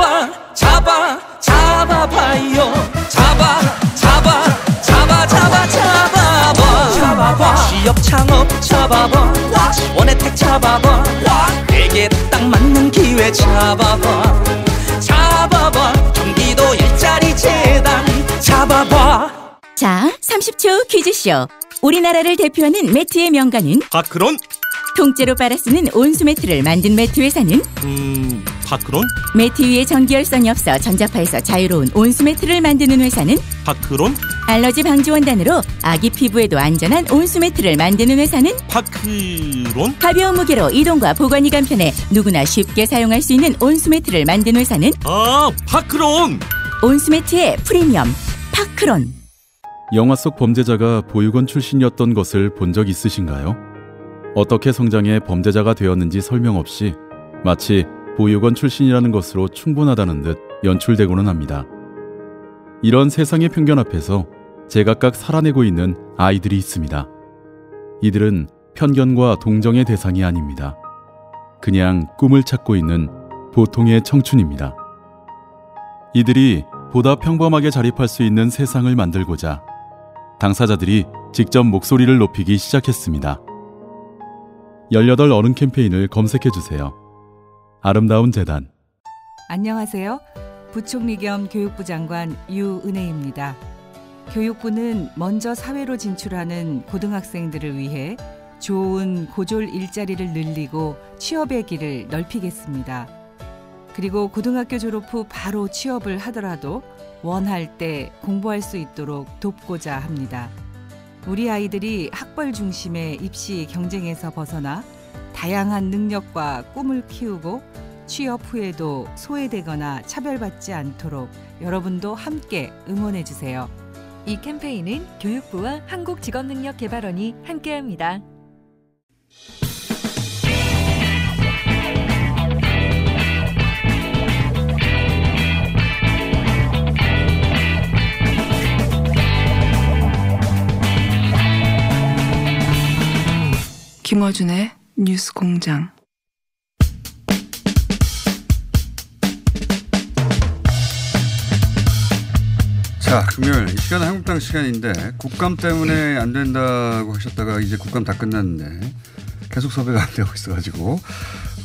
잡아 잡아 잡아봐요. 잡아 잡아 잡아 잡아 잡아봐. 잡아봐. 취업 창업 잡아봐. 원혜택 잡아봐. 내게 딱 맞는 기회 잡아봐. 잡아봐. 경기도 일자리 재단 잡아봐. 자, 30초 퀴즈쇼. 우리나라를 대표하는 매트의 명가는? 파크론? 통째로 빨아 쓰는 온수 매트를 만든 매트 회사는? 음, 파크론? 매트 위에 전기열선이 없어 전자파에서 자유로운 온수 매트를 만드는 회사는 파크론? 알러지 방지 원단으로 아기 피부에도 안전한 온수 매트를 만드는 회사는 파크론? 가벼운 무게로 이동과 보관이 간편해 누구나 쉽게 사용할 수 있는 온수 매트를 만든 회사는 아, 파크론! 온수 매트의 프리미엄 파크론. 영화 속 범죄자가 보육원 출신이었던 것을 본 적 있으신가요? 어떻게 성장해 범죄자가 되었는지 설명 없이 마치 보육원 출신이라는 것으로 충분하다는 듯 연출되고는 합니다. 이런 세상의 편견 앞에서 제각각 살아내고 있는 아이들이 있습니다. 이들은 편견과 동정의 대상이 아닙니다. 그냥 꿈을 찾고 있는 보통의 청춘입니다. 이들이 보다 평범하게 자립할 수 있는 세상을 만들고자 당사자들이 직접 목소리를 높이기 시작했습니다. 18 어른 캠페인을 검색해 주세요. 아름다운 재단 안녕하세요. 부총리 겸 교육부 장관 유은혜입니다. 교육부는 먼저 사회로 진출하는 고등학생들을 위해 좋은 고졸 일자리를 늘리고 취업의 길을 넓히겠습니다. 그리고 고등학교 졸업 후 바로 취업을 하더라도 원할 때 공부할 수 있도록 돕고자 합니다. 우리 아이들이 학벌 중심의 입시 경쟁에서 벗어나 다양한 능력과 꿈을 키우고 취업 후에도 소외되거나 차별받지 않도록 여러분도 함께 응원해 주세요. 이 캠페인은 교육부와 한국직업능력개발원이 함께합니다. 김어준의 뉴스 공장. 자, 금요일. 이 시간은 한국당 시간인데 국감 때문에 안 된다고 하셨다가 이제 국감 다 끝났는데 계속 섭외가 안 되고 있어가지고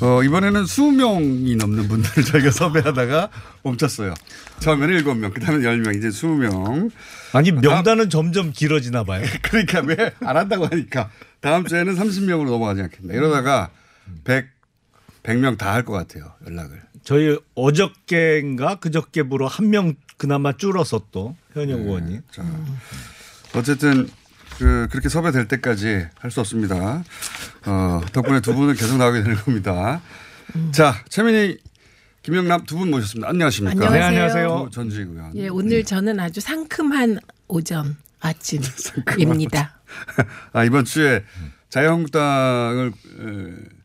어, 이번에는 20명이 넘는 분들을 저희가 섭외하다가 멈췄어요. 처음에는 7명, 그 다음에 10명, 이제 20명. 아니 명단은 점점 길어지나 봐요. 그러니까 왜 안 한다고 하니까 다음 주에는 30명으로 넘어가지 않겠나. 이러다가 100, 100명 다 할 것 같아요. 연락을. 저희 어저께인가 그저께 부로 한 명 그나마 줄어서 또 현역 네. 의원이. 자, 어쨌든 그 그렇게 섭외될 때까지 할 수 없습니다. 어, 덕분에 두 분은 계속 나오게 되는 겁니다. 자, 최민희, 김영남 두 분 모셨습니다. 안녕하십니까? 안녕하세요. 네, 안녕하세요. 의원. 예, 오늘 저는 아주 상큼한 오전 아침입니다. 아, 이번 주에 자유한국당을 에,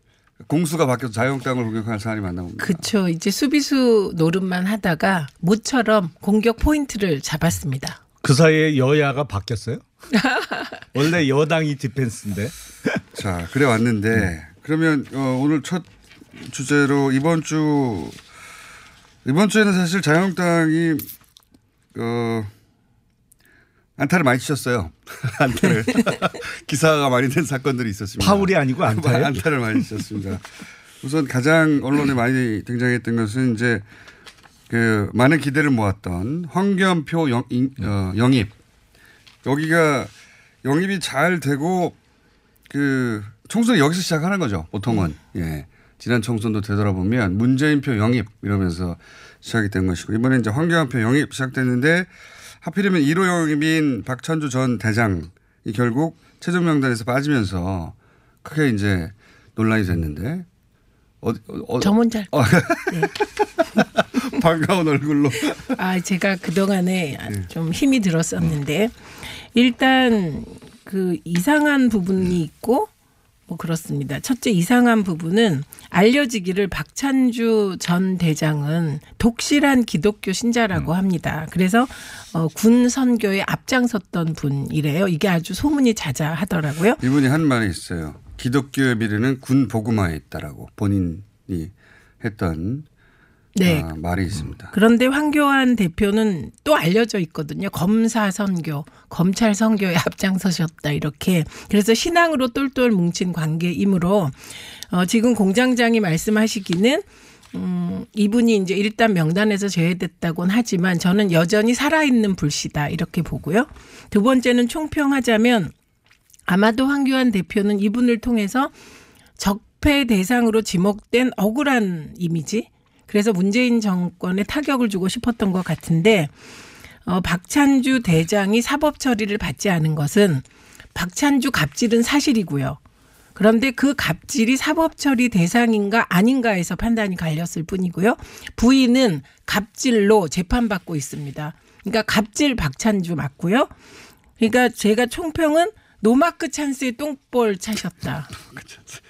공수가 바뀌어서 자유한국당을 공격할 사람이 많나 봅니다. 그렇죠. 이제 수비수 노름만 하다가 모처럼 공격 포인트를 잡았습니다. 그 사이에 여야가 바뀌었어요? 원래 여당이 디펜스인데. 자, 그래 왔는데 그러면 어, 오늘 첫 주제로 이번 주 이번 주에는 사실 자유한국당이 어 안타를 많이 치셨어요. 안타를 기사가 많이 된 사건들이 있었습니다. 파울이 아니고 안타예요? 안타를 많이 치셨습니다. 우선 가장 언론에 많이 등장했던 것은 이제 그 많은 기대를 모았던 황교안표 영, 인- 어, 영입 여기가 영입이 잘 되고 그 총선이 여기서 시작하는 거죠. 보통은. 예. 지난 총선도 되돌아보면 문재인표 영입 이러면서 시작이 된 것이고 이번에 이제 황교안표 영입 시작됐는데 하필이면 1호 영입인 박찬주 전 대장이 결국 최종 명단에서 빠지면서 크게 이제 논란이 됐는데 어, 어, 저 먼저 어, 반가운 얼굴로. 아, 제가 그동안에 좀 힘이 들었었는데 일단 그 이상한 부분이 있고 뭐 그렇습니다. 첫째 이상한 부분은 알려지기를 박찬주 전 대장은 독실한 기독교 신자라고 합니다. 그래서 어, 군 선교에 앞장섰던 분이래요. 이게 아주 소문이 자자하더라고요. 이분이 한 말이 있어요. 기독교의 미래는 군 복음화에 있다라고 본인이 했던 네. 아, 말이 있습니다. 그런데 황교안 대표는 또 알려져 있거든요. 검사 선교, 검찰 선교에 앞장서셨다 이렇게. 그래서 신앙으로 똘똘 뭉친 관계이므로 어, 지금 공장장이 말씀하시기는 음, 이분이 이제 일단 명단에서 제외됐다곤 하지만 저는 여전히 살아있는 불씨다 이렇게 보고요. 두 번째는 총평하자면 아마도 황교안 대표는 이분을 통해서 적폐 대상으로 지목된 억울한 이미지 그래서 문재인 정권에 타격을 주고 싶었던 것 같은데 어, 박찬주 대장이 사법 처리를 받지 않은 것은 박찬주 갑질은 사실이고요. 그런데 그 갑질이 사법 처리 대상인가 아닌가에서 판단이 갈렸을 뿐이고요. 부인은 갑질로 재판받고 있습니다. 그러니까 갑질 박찬주 맞고요. 그러니까 제가 총평은 노마크 찬스의 똥볼 차셨다.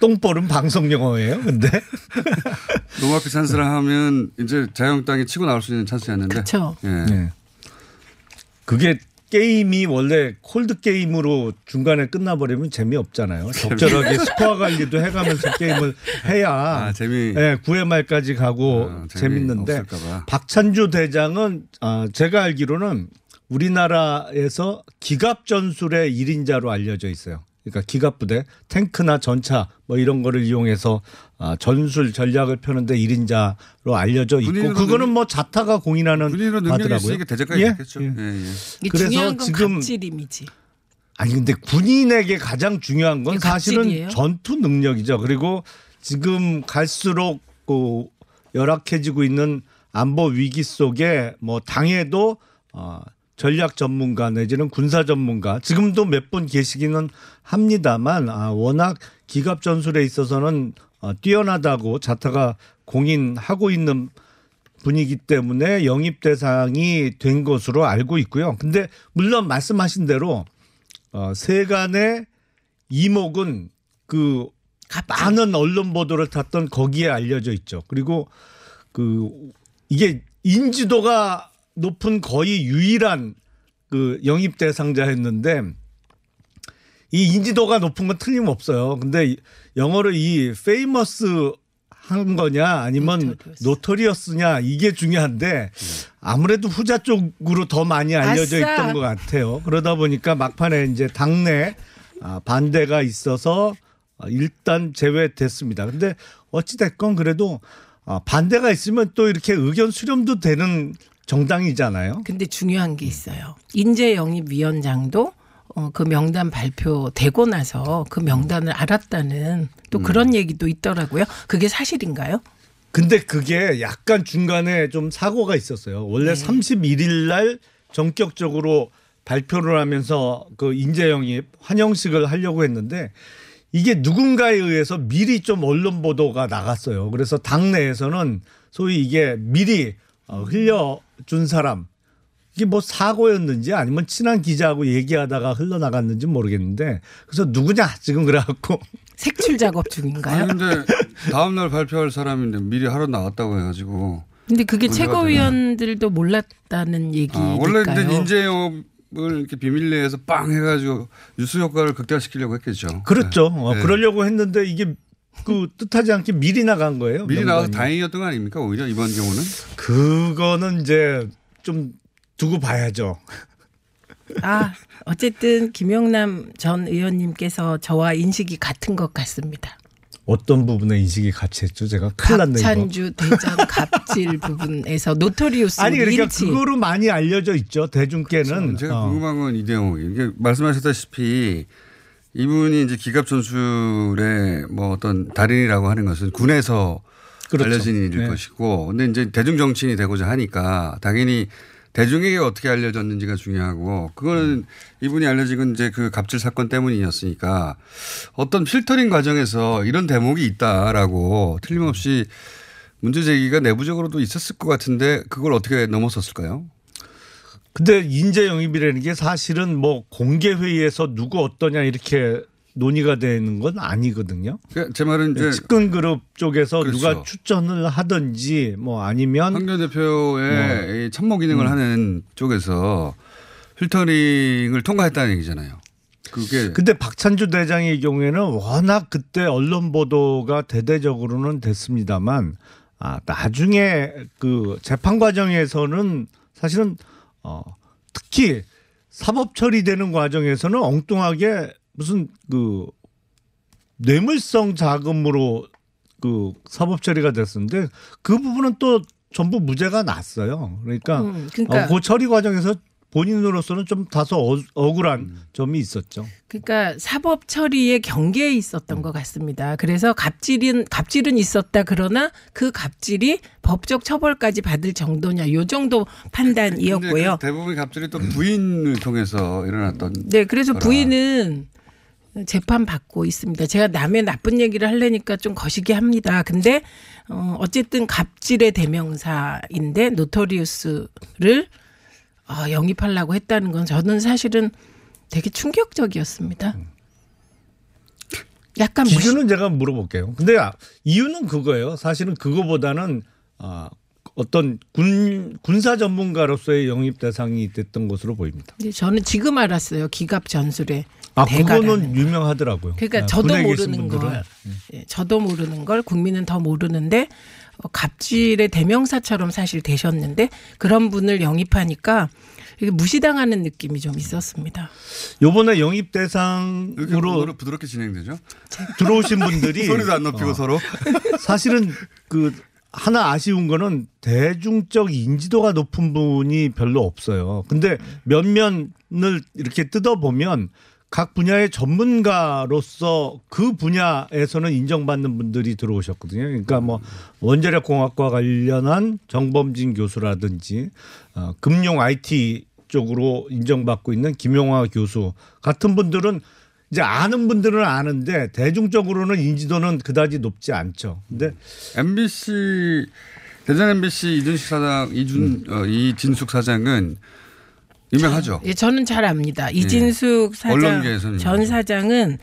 똥볼은 방송 용어예요, 근데. 노마크 찬스라 하면 이제 자유한국당이 치고 나올 수 있는 찬스였는데. 그렇죠. 예. 네. 그게 게임이 원래 콜드 게임으로 중간에 끝나버리면 재미없잖아요. 적절하게 스코어 관리도 해가면서 게임을 해야 아, 재미. 예, 9회 말까지 가고 아, 재미 재밌는데 없을까 봐. 박찬주 대장은 아, 제가 알기로는 우리나라에서 기갑 전술의 1인자로 알려져 있어요. 그러니까 기갑 부대, 탱크나 전차 뭐 이런 거를 이용해서 아, 전술 전략을 펴는데 1인자로 알려져 있고 그거는 능- 뭐 자타가 공인하는 군인으로 능력이. 있으니까 대적까지 예? 됐겠죠. 예. 예, 예. 그래서 지금- 갑질 이미지. 아니 근데 군인에게 가장 중요한 건 사실은 갑질이에요? 전투 능력이죠. 그리고 지금 갈수록 그 열악해지고 있는 안보 위기 속에 뭐 당에도 어 전략 전문가 내지는 군사 전문가 지금도 몇 분 계시기는 합니다만 아 워낙 기갑 전술에 있어서는 어 뛰어나다고 자타가 공인하고 있는 분이기 때문에 영입 대상이 된 것으로 알고 있고요. 근데 물론 말씀하신 대로 어, 세간의 이목은 그 많은 언론 보도를 탔던 거기에 알려져 있죠. 그리고 그 이게 인지도가 높은 거의 유일한 그 영입 대상자였는데 이 인지도가 높은 건 틀림없어요. 근데 영어로 이 famous 한 거냐 아니면 notorious 냐 이게 중요한데 아무래도 후자 쪽으로 더 많이 알려져 아싸. 있던 것 같아요. 그러다 보니까 막판에 이제 당내 아, 반대가 있어서 아, 일단 제외됐습니다. 근데 어찌됐건 그래도 아, 반대가 있으면 또 이렇게 의견 수렴도 되는 정당이잖아요. 근데 중요한 게 있어요. 인재 영입 위원장도 어, 그 명단 발표되고 나서 그 명단을 알았다는 또 음. 그런 얘기도 있더라고요. 그게 사실인가요? 근데 그게 약간 중간에 좀 사고가 있었어요. 원래 31일 날 전격적으로 발표를 하면서 그 인재 영입 환영식을 하려고 했는데 이게 누군가에 의해서 미리 좀 언론 보도가 나갔어요. 그래서 당내에서는 소위 이게 미리 어, 흘려 준 사람 이게 뭐 사고였는지 아니면 친한 기자하고 얘기하다가 흘러나갔는지 모르겠는데 그래서 누구냐 지금 그래갖고 색출 작업 중인가요? 아니 근데 다음 날 발표할 사람인데 미리 하러 나왔다고 해가지고. 근데 그게 최고위원들도 몰랐다는 얘기일까요? 아, 원래 근데 인재 영업을 이렇게 비밀 내에서 빵 해가지고 뉴스 효과를 극대화시키려고 했겠죠. 그렇죠. 어, 네. 그러려고 했는데 이게 그 뜻하지 않게 미리 나간 거예요. 미리 명단이. 다행이었던 거 아닙니까 오히려 이번 경우는? 그거는 이제 좀 두고 봐야죠. 아, 어쨌든 김영남 전 의원님께서 저와 인식이 같은 것 같습니다. 어떤 부분에 인식이 같이 했죠? 제가 났네 이거. 박찬주 대장 갑질 부분에서 노토리우스 아니 그러니까 일치. 그거로 많이 알려져 있죠. 대중께는. 제가 어. 궁금한 건 이대용 이게 말씀하셨다시피 이분이 이제 기갑 전술의 뭐 어떤 달인이라고 하는 것은 군에서 그렇죠. 알려진 일일 네. 것이고 근데 이제 대중 정치인이 되고자 하니까 당연히 대중에게 어떻게 알려졌는지가 중요하고 그거는 이분이 알려진 건 이제 그 갑질 사건 때문이었으니까 어떤 필터링 과정에서 이런 대목이 있다라고 틀림없이 문제 제기가 내부적으로도 있었을 것 같은데 그걸 어떻게 넘어섰을까요? 근데 인재 영입이라는 게 사실은 뭐 공개 회의에서 누구 어떠냐 이렇게 논의가 되는 건 아니거든요. 그러니까 제 말은 이제 측근 그룹 쪽에서 그렇죠. 누가 추천을 하든지 뭐 아니면 황교 대표의 이 참모 기능을 음. 하는 쪽에서 필터링을 통과했다는 얘기잖아요. 그게 근데 박찬주 대장의 경우에는 워낙 그때 언론 보도가 대대적으로는 됐습니다만 아 나중에 그 재판 과정에서는 사실은 어 특히 사법 처리되는 과정에서는 엉뚱하게 무슨 그 뇌물성 자금으로 그 사법 처리가 됐었는데 그 부분은 또 전부 무죄가 났어요. 그러니까, 음, 그러니까 어, 그 처리 과정에서 본인으로서는 좀 다소 어, 억울한 점이 있었죠. 그러니까 사법 처리의 경계에 있었던 것 같습니다. 그래서 갑질은 갑질은 있었다 그러나 그 갑질이 법적 처벌까지 받을 정도냐 요 정도 판단이었고요. 그 대부분 갑질이 또 부인을 통해서 일어났던. 네, 그래서 거라. 부인은 재판 받고 있습니다. 제가 남의 나쁜 얘기를 하려니까 좀 거시기 합니다. 근데 어 어쨌든 갑질의 대명사인데 노토리우스를 어, 영입하려고 했다는 건 저는 사실은 되게 충격적이었습니다. 약간 무시, 기준은 제가 물어볼게요. 근데 아, 이유는 그거예요. 사실은 그거보다는 아, 어떤 군 군사 전문가로서의 영입 대상이 됐던 것으로 보입니다. 근데 저는 지금 알았어요. 기갑 전술의 아 그거는 유명하더라고요. 그러니까 아, 저도 모르는. 걸, 예, 저도 모르는 걸 국민은 더 모르는데 어, 갑질의 대명사처럼 사실 되셨는데 그런 분을 영입하니까 이게 무시당하는 느낌이 좀 있었습니다. 요번에 영입 대상으로 부드럽게 진행되죠? 들어오신 분들이 소리도 안 높이고 어, 서로. 사실은 그 하나 아쉬운 거는 대중적 인지도가 높은 분이 별로 없어요. 근데 면면을 이렇게 뜯어보면 각 분야의 전문가로서 그 분야에서는 인정받는 분들이 들어오셨거든요. 그러니까 뭐 원자력 공학과 관련한 정범진 교수라든지 어, 금융 IT 쪽으로 인정받고 있는 김용화 교수 같은 분들은 이제 아는 분들은 아는데 대중적으로는 인지도는 그다지 높지 않죠. 근데 MBC 대전 MBC 이준식 사장 이준 음. 어, 이진숙 사장은 유명하죠. 예, 저는 잘 압니다. 이진숙 사장 네. 언론계에서는 전. 사장은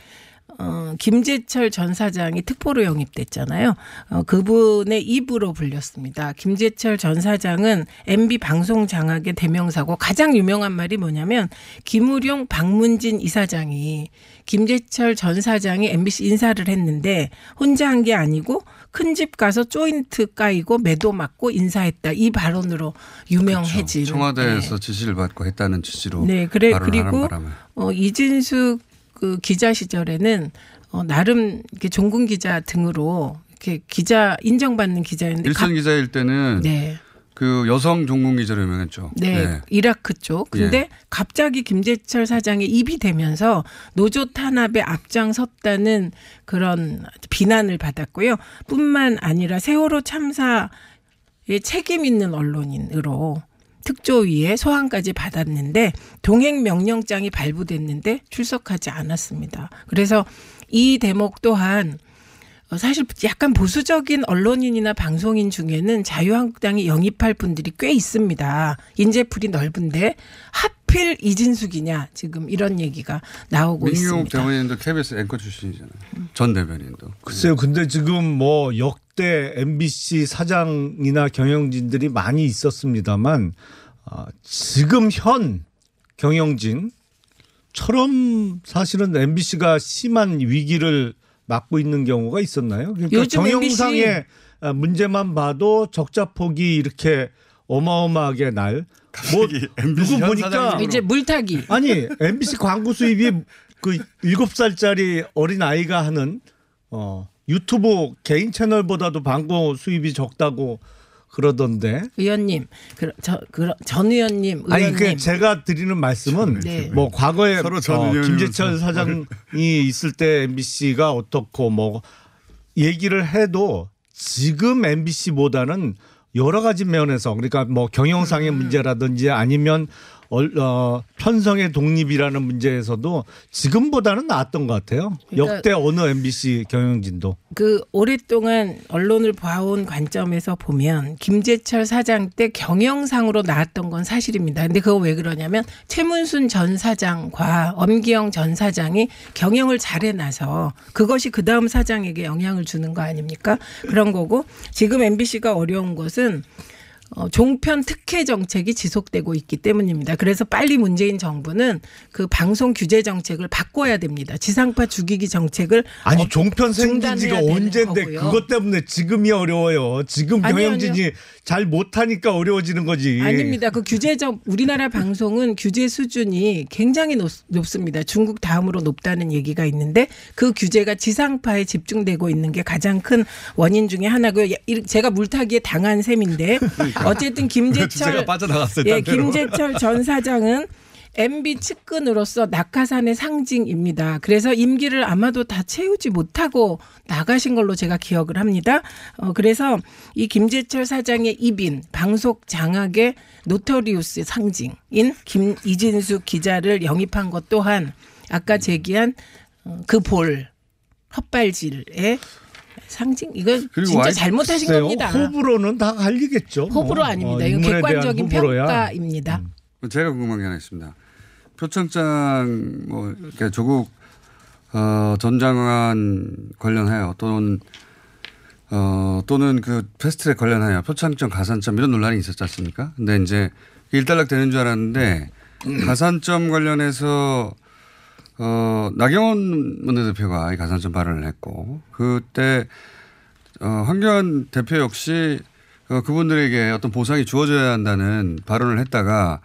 어, 김재철 전 사장이 특보로 영입됐잖아요. 어, 그분의 입으로 불렸습니다. 김재철 전 사장은 MB 방송 장악의 대명사고 가장 유명한 말이 뭐냐면 김우룡 박문진 이사장이 김재철 전 사장이 MBC 인사를 했는데 혼자 한 게 아니고 큰 집 가서 조인트 까이고 매도 맞고 인사했다. 이 발언으로 유명해진. 그렇죠. 청와대에서 지시를 받고 했다는 취지로 네, 그래 그리고. 어, 이진숙 그 기자 시절에는 어, 나름 이렇게 종군 기자 등으로 이렇게 기자 인정받는 기자였는데 일선 기자일 때는 네. 그 여성 종군 기자로 유명했죠. 네, 이라크 쪽. 근데 예. 갑자기 김재철 사장의 입이 되면서 노조 탄압에 앞장섰다는 그런 비난을 받았고요. 뿐만 아니라 세월호 참사에 책임 있는 언론인으로 특조위에 소환까지 받았는데 동행 명령장이 발부됐는데 출석하지 않았습니다. 그래서 이 대목 또한 어, 사실 약간 보수적인 언론인이나 방송인 중에는 자유한국당이 영입할 분들이 꽤 있습니다. 인재풀이 넓은데 하필 이진숙이냐 지금 이런 얘기가 나오고 있습니다. 대변인도 KBS 앵커 출신이잖아요. 전 대변인도. 글쎄요. 근데 지금 뭐 역대 MBC 사장이나 경영진들이 많이 있었습니다만 아, 지금 현 경영진처럼 사실은 MBC가 심한 위기를 맞고 있는 경우가 있었나요? 그러니까 요즘 경영상의 MBC 아, 문제만 봐도 적자폭이 이렇게 어마어마하게 날. 뭐 MBC 누구 현 보니까. 이제 물타기. 아니 MBC 광고 수입이 그 일곱 살짜리 어린 아이가 하는 어 유튜브 개인 채널보다도 광고 수입이 적다고 그러던데. 의원님, 그, 저, 그, 전 의원님, 아니 의원님. 그 제가 드리는 말씀은 네. 뭐 과거에 서로 전 어. 김재철 사장이 있을 때 MBC가 어떻고 뭐 얘기를 해도 지금 MBC보다는 여러 가지 면에서 그러니까 뭐 경영상의 음. 문제라든지 아니면 얼- 어, 편성의 독립이라는 문제에서도 지금보다는 나았던 것 같아요. 그러니까 역대 어느 MBC 경영진도. 그 오랫동안 언론을 봐온 관점에서 보면 김재철 사장 때 경영상으로 나왔던 건 사실입니다. 근데 그거 왜 그러냐면 최문순 전 사장과 엄기영 전 사장이 경영을 잘해놔서 그것이 그 다음 사장에게 영향을 주는 거 아닙니까? 그런 거고 지금 MBC가 어려운 것은 어, 종편 특혜 정책이 지속되고 있기 때문입니다. 그래서 빨리 문재인 정부는 그 방송 규제 정책을 바꿔야 됩니다. 지상파 죽이기 정책을 아니 어, 종편 생긴 지가 언젠데 거고요. 그것 때문에 지금이 어려워요. 지금 경영진이. 잘 못하니까 어려워지는 거지. 아닙니다. 그 규제적 우리나라 방송은 규제 수준이 굉장히 높, 높습니다. 중국 다음으로 높다는 얘기가 있는데 그 규제가 지상파에 집중되고 있는 게 가장 큰 원인 중에 하나고요. 예, 이- 제가 물타기에 당한 셈인데 어쨌든 김재철 주제가 빠져나갔어요. 예. 김재철 전 사장은 MB 측근으로서 낙하산의 상징입니다. 그래서 임기를 아마도 다 채우지 못하고 나가신 걸로 제가 기억을 합니다. 어, 그래서 이 김재철 사장의 입인, 방속 장악의 노터리우스 상징인 김 이진숙 기자를 영입한 것 또한 아까 제기한 어, 그 볼, 헛발질의 상징 이거 그리고 진짜 와이- 잘못하신 글쎄요. 겁니다. 호불호는 다 갈리겠죠. 호불호 뭐. 아닙니다. 어, 대한 객관적인. 평가입니다. 제가 궁금한 게 하나 있습니다. 표창장 뭐 이렇게 조국 어, 전 장관 관련하여 또는 어, 또는 그 패스트트랙 관련하여 표창장 가산점 이런 논란이 있었지 않습니까? 근데 이제 일단락 되는 줄 알았는데 가산점 관련해서 어, 나경원 원내대표가 이 가산점 발언을 했고 그때 어, 황교안 대표 역시 어, 그분들에게 어떤 보상이 주어져야 한다는 발언을 했다가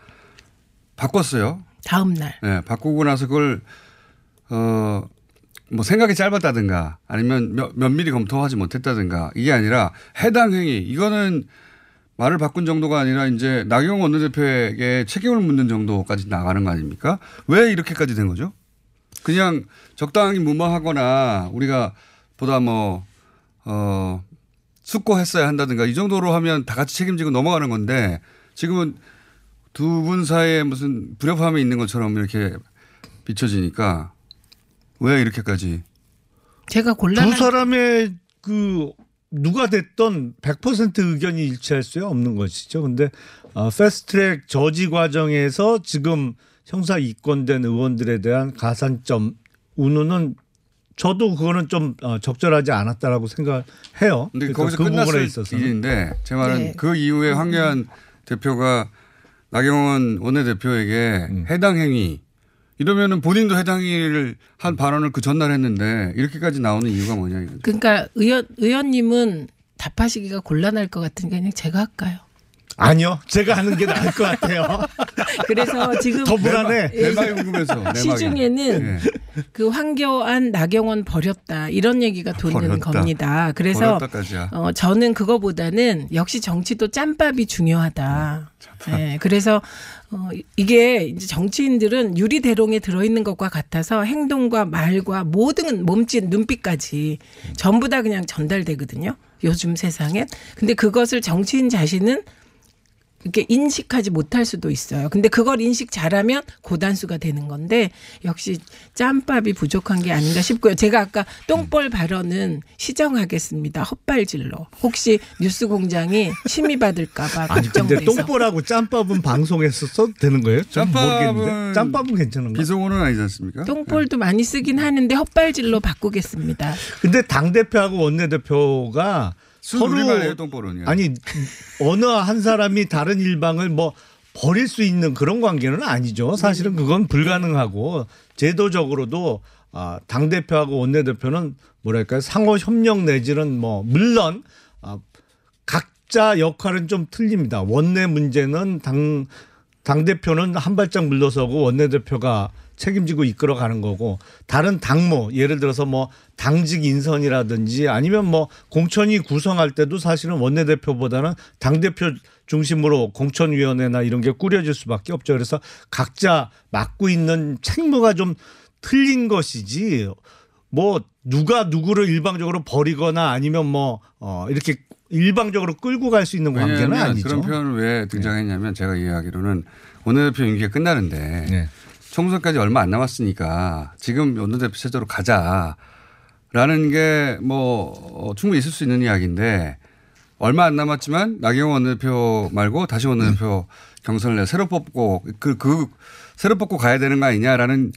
바꿨어요. 다음 날 네, 바꾸고 나서 그걸 어, 뭐 생각이 짧았다든가 아니면 몇, 면밀히 검토하지 못했다든가 이게 아니라 해당 행위 이거는 말을 바꾼 정도가 아니라 이제 나경원 원내대표에게 책임을 묻는 정도까지 나가는 거 아닙니까? 왜 이렇게까지 된 거죠? 그냥 적당히 무마하거나 우리가 보다 뭐, 어, 숙고했어야 한다든가 이 정도로 하면 다 같이 책임지고 넘어가는 건데 지금은 두 분 사이에 무슨 불협화음이 있는 것처럼 이렇게 비춰지니까 왜 이렇게까지 제가 두 곤란한 사람의 그 누가 됐던 100% 의견이 일치할 수 없는 것이죠. 근데 어, 패스트트랙 저지 과정에서 지금 형사 입건된 의원들에 대한 가산점 운운은 저도 그거는 좀 어, 적절하지 않았다라고 생각해요. 근데 거기서 그 부분에 끝났을 있어서는. 일인데 제 말은 네. 그 이후에 황교안 대표가 나경원 원내대표에게 음. 해당 행위 이러면은 본인도 해당 행위를 한 발언을 그 전날 했는데 이렇게까지 나오는 이유가 뭐냐 이거죠. 그러니까 의원 의원님은 답하시기가 곤란할 것 같으니까 그냥 제가 할까요? 아니요, 제가 하는 게 나을 것 같아요. 그래서 지금 더 불안해. 내 말이 궁금해서 내 말이. 시중에는 예. 그 황교안 나경원 버렸다 이런 얘기가 도는 버렸다. 겁니다. 그래서. 어, 저는 그거보다는 역시 정치도 짬밥이 중요하다. 네, 그래서 어, 이게 이제 정치인들은 유리대롱에 들어있는 것과 같아서 행동과 말과 모든 몸짓, 눈빛까지 전부 다 그냥 전달되거든요. 요즘 세상에. 근데 그것을 정치인 자신은 이렇게 인식하지 못할 수도 있어요. 근데 그걸 인식 잘하면 고단수가 되는 건데 역시 짬밥이 부족한 게 아닌가 싶고요. 제가 아까 똥볼 발언은 시정하겠습니다. 헛발질로. 혹시 뉴스 공장이 심의 받을까봐 아니 근데 걱정돼서. 똥볼하고 짬밥은 방송에서 써도 되는 거예요? 좀 짬밥은. 짬밥은 괜찮은가? 비속어는 아니지 않습니까? 똥볼도 많이 쓰긴 하는데 헛발질로 바꾸겠습니다. 근데 당 대표하고 원내 대표가 술 서로 똥볼은요. 아니 어느 한 사람이 다른 일방을 뭐 버릴 수 있는 그런 관계는 아니죠. 사실은 그건 불가능하고 제도적으로도 아, 당 대표하고 원내 대표는 뭐랄까요 상호 협력 내지는 뭐 물론 아, 각자 역할은 좀 틀립니다. 원내 문제는 당, 당 대표는 한 발짝 물러서고 원내 대표가 책임지고 이끌어 가는 거고 다른 당무 예를 들어서 뭐 당직 인선이라든지 아니면 뭐 공천위 구성할 때도 사실은 원내 대표보다는 당 대표 중심으로 공천위원회나 이런 게 꾸려질 수밖에 없죠. 그래서 각자 맡고 있는 책무가 좀 틀린 것이지 뭐 누가 누구를 일방적으로 버리거나 아니면 뭐 어 이렇게 일방적으로 끌고 갈 수 있는 관계는 아니죠. 그런 표현을 왜 등장했냐면 제가 이해하기로는 원내대표 임기가 끝나는데 네. 총선까지 얼마 안 남았으니까 지금 원내대표 체제로 가자라는 게 뭐 충분히 있을 수 있는 이야기인데 얼마 안 남았지만 나경원 원내대표 말고 다시 원내대표 경선을 내 새로 뽑고 그, 그 새로 뽑고 가야 되는 거 아니냐라는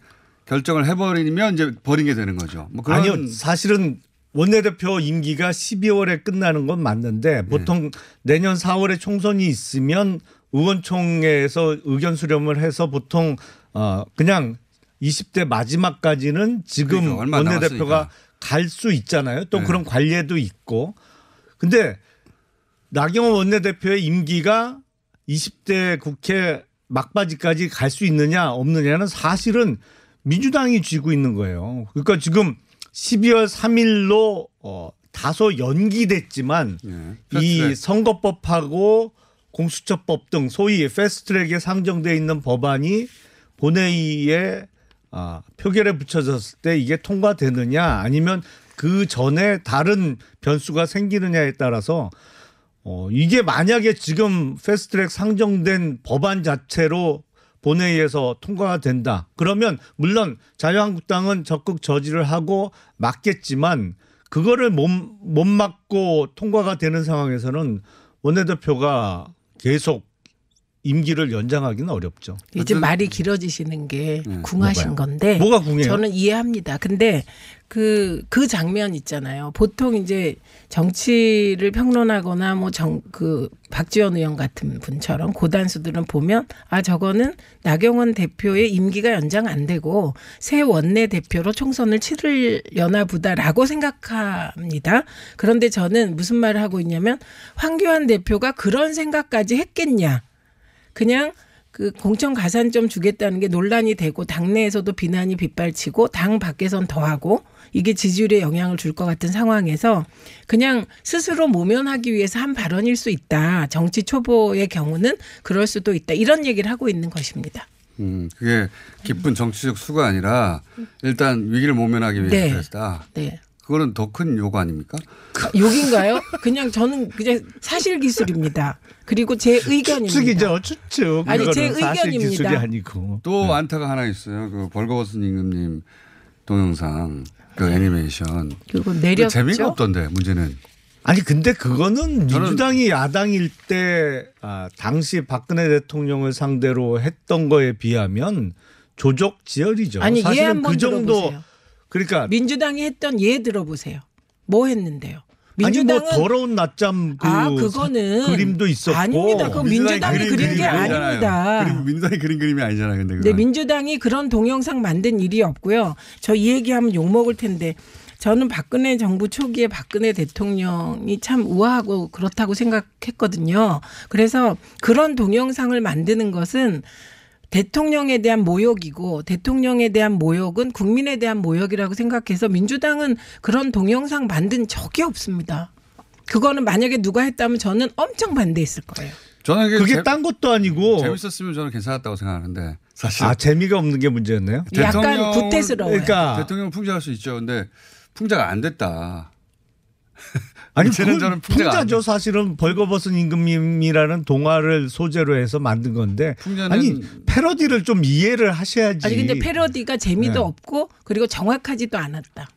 결정을 해버리면 이제 버린 게 되는 거죠. 뭐 그런 아니요. 사실은 원내대표 임기가 12월에 끝나는 건 맞는데 보통 내년 4월에 총선이 있으면 의원총회에서 의견 수렴을 해서 보통 어 그냥 20대 마지막까지는 지금 그러니까 원내대표가. 갈 수 있잖아요. 또 네. 그런 관례도 있고. 근데 나경원 원내대표의 임기가 20대 국회 막바지까지 갈 수 있느냐 없느냐는 사실은 민주당이 쥐고 있는 거예요. 그러니까 지금 12월 3일로 어 다소 연기됐지만 예. 이. 선거법하고 공수처법 등 소위 패스트트랙에 상정돼 있는 법안이 본회의에 아, 표결에 붙여졌을 때 이게 통과되느냐 아니면 그 전에 다른 변수가 생기느냐에 따라서 어, 이게 만약에 지금 패스트트랙 상정된 법안 자체로 본회의에서 통과가 된다. 그러면 물론 자유한국당은 적극 저지를 하고 막겠지만 그거를 못, 못 막고 통과가 되는 상황에서는 원내대표가 계속 임기를 연장하기는 어렵죠. 이제 말이 길어지시는 게 네. 궁하신 뭐가요? 건데 뭐가 궁해요? 저는 이해합니다. 근데 그, 그 장면 있잖아요. 보통 이제 정치를 평론하거나 뭐 정, 그 박지원 의원 같은 분처럼 고단수들은 보면 아, 저거는 나경원 대표의 임기가 연장 안 되고 새 원내 대표로 총선을 치르려나 보다라고 생각합니다. 그런데 저는 무슨 말을 하고 있냐면 황교안 대표가 그런 생각까지 했겠냐. 그냥 그 공천 가산점 주겠다는 게 논란이 되고 당내에서도 비난이 빗발치고 당 밖에선 더하고 이게 지지율에 영향을 줄 것 같은 상황에서 그냥 스스로 모면하기 위해서 한 발언일 수 있다. 정치 초보의 경우는 그럴 수도 있다. 이런 얘기를 하고 있는 것입니다. 음, 그게 기쁜 정치적 수가 아니라 일단 위기를 모면하기 위해서 네. 네. 그거는 더큰 요구 아닙니까? 욕인가요? 그냥 저는 그냥 사실 기술입니다. 그리고 제 의견입니다. 추측이죠, 추측. 아니, 제 의견입니다. 기술이 아니고. 또 안타가 하나 있어요. 그 벌거벗은 임금님 동영상 그 애니메이션. 그리고 그 내렸죠. 재미가 없던데 문제는. 아니 근데 그거는 민주당이 야당일 때 아, 당시 박근혜 대통령을 상대로 했던 거에 비하면 조적 지열이죠. 아니 사실은 예 한번 그 정도 들어보세요. 그러니까 민주당이 했던 예 들어보세요. 뭐 했는데요? 아니 뭐 민주당은 더러운 낮잠 그 아 그거는 사- 그림도 있었고 아닙니다. 그거 민주당이 그린 그린 아니잖아요. 아닙니다. 그림, 민주당이 그린 그림이 아니잖아요. 근데 네. 민주당이 그런 동영상 만든 일이 없고요. 저 이 얘기하면 욕 먹을 텐데 저는 박근혜 정부 초기에 박근혜 대통령이 참 우아하고 그렇다고 생각했거든요. 그래서 그런 동영상을 만드는 것은 대통령에 대한 모욕이고 대통령에 대한 모욕은 국민에 대한 모욕이라고 생각해서 민주당은 그런 동영상 만든 적이 없습니다. 그거는 만약에 누가 했다면 저는 엄청 반대했을 거예요. 저는 그게 재- 딴 것도 아니고 재밌었으면 저는 괜찮았다고 생각하는데 사실 아 재미가 없는 게 문제였네요. 약간 구태스러워요. 그러니까 대통령 풍자할 수 있죠. 근데 풍자가 안 됐다. 아니 저는 풍자가 안 풍자죠. 사실은 벌거벗은 임금님이라는 동화를 소재로 해서 만든 건데 풍자는 아니 패러디를 좀 이해를 하셔야지. 아니 근데 패러디가 재미도 네. 없고 그리고 정확하지도 않았다.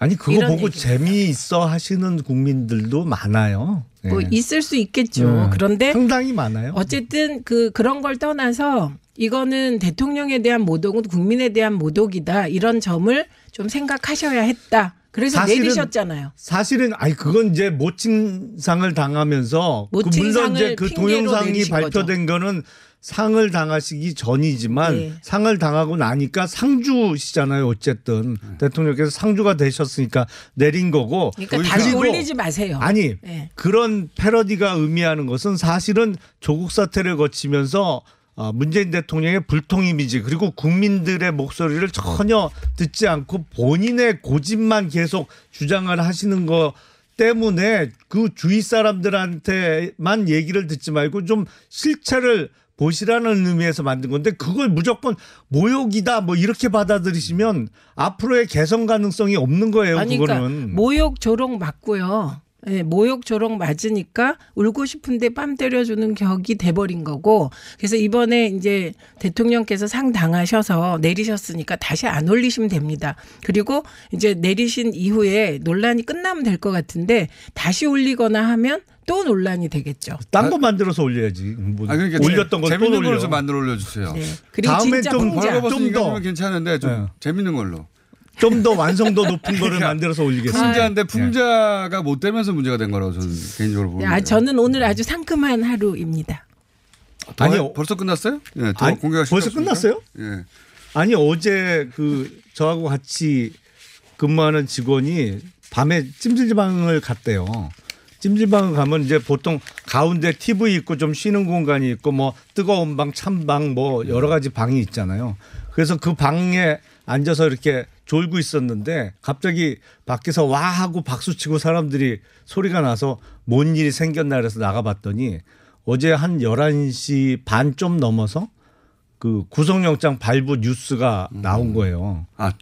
아니 그거 보고 얘기입니다. 재미있어 하시는 국민들도 많아요. 뭐 네. 있을 수 있겠죠. 네. 그런데 상당히 많아요. 어쨌든 그 그런 걸 떠나서 이거는 대통령에 대한 모독은 국민에 대한 모독이다. 이런 점을 좀 생각하셔야 했다. 그래서 사실은 내리셨잖아요. 사실은 아니 그건 이제 모친상을 당하면서 그 물론 모친상을 이제 그 동영상이 발표된 거는 상을 당하시기 전이지만 네. 상을 당하고 나니까 상주시잖아요. 어쨌든 대통령께서 상주가 되셨으니까 내린 거고. 그러니까 다시 그리고 올리지 마세요. 아니 네. 그런 패러디가 의미하는 것은 사실은 조국 사태를 거치면서 어, 문재인 대통령의 불통 이미지 그리고 국민들의 목소리를 전혀 듣지 않고 본인의 고집만 계속 주장을 하시는 거 때문에 그 주위 사람들한테만 얘기를 듣지 말고 좀 실체를 보시라는 의미에서 만든 건데 그걸 무조건 모욕이다 뭐 이렇게 받아들이시면 앞으로의 개선 가능성이 없는 거예요. 아니 그러니까 그거는. 모욕 조롱 맞고요. 예, 모욕 조롱 맞으니까 울고 싶은데 뺨 때려주는 격이 돼버린 거고 그래서 이번에 이제 대통령께서 상 당하셔서 내리셨으니까 다시 안 올리시면 됩니다. 그리고 이제 내리신 이후에 논란이 끝나면 될 것 같은데 다시 올리거나 하면 또 논란이 되겠죠. 딴 거 만들어서 올려야지. 뭐 아 그러니까 올렸던 걸또 재밌는. 걸로 좀 만들어 올려주세요. 네. 그리고 다음에 진짜 좀. 임금님은 괜찮은데 좀 네. 재밌는 걸로. 좀 더 완성도 높은 거를 만들어서 올리겠습니다. 풍자인데 풍자가 못 되면서 문제가 된 거라고 저는 개인적으로 보는데. 아, 저는 오늘 아주 상큼한 하루입니다. 아니 아니요. 벌써 끝났어요? 예, 더 아니, 공개가 벌써? 끝났어요? 예. 아니 어제 그 저하고 같이 근무하는 직원이 밤에 찜질방을 갔대요. 찜질방을 가면 이제 보통 가운데 TV 있고 좀 쉬는 공간이 있고 뭐 뜨거운 방, 찬 방 뭐 여러 가지 방이 있잖아요. 그래서 그 방에 앉아서 이렇게 졸고 있었는데 갑자기 밖에서 와 하고 박수 치고 사람들이 소리가 나서 뭔 일이 생겼나 그래서 나가봤더니 어제 한 11시 반 좀 넘어서 그 구속영장 발부 뉴스가 나온 거예요. 아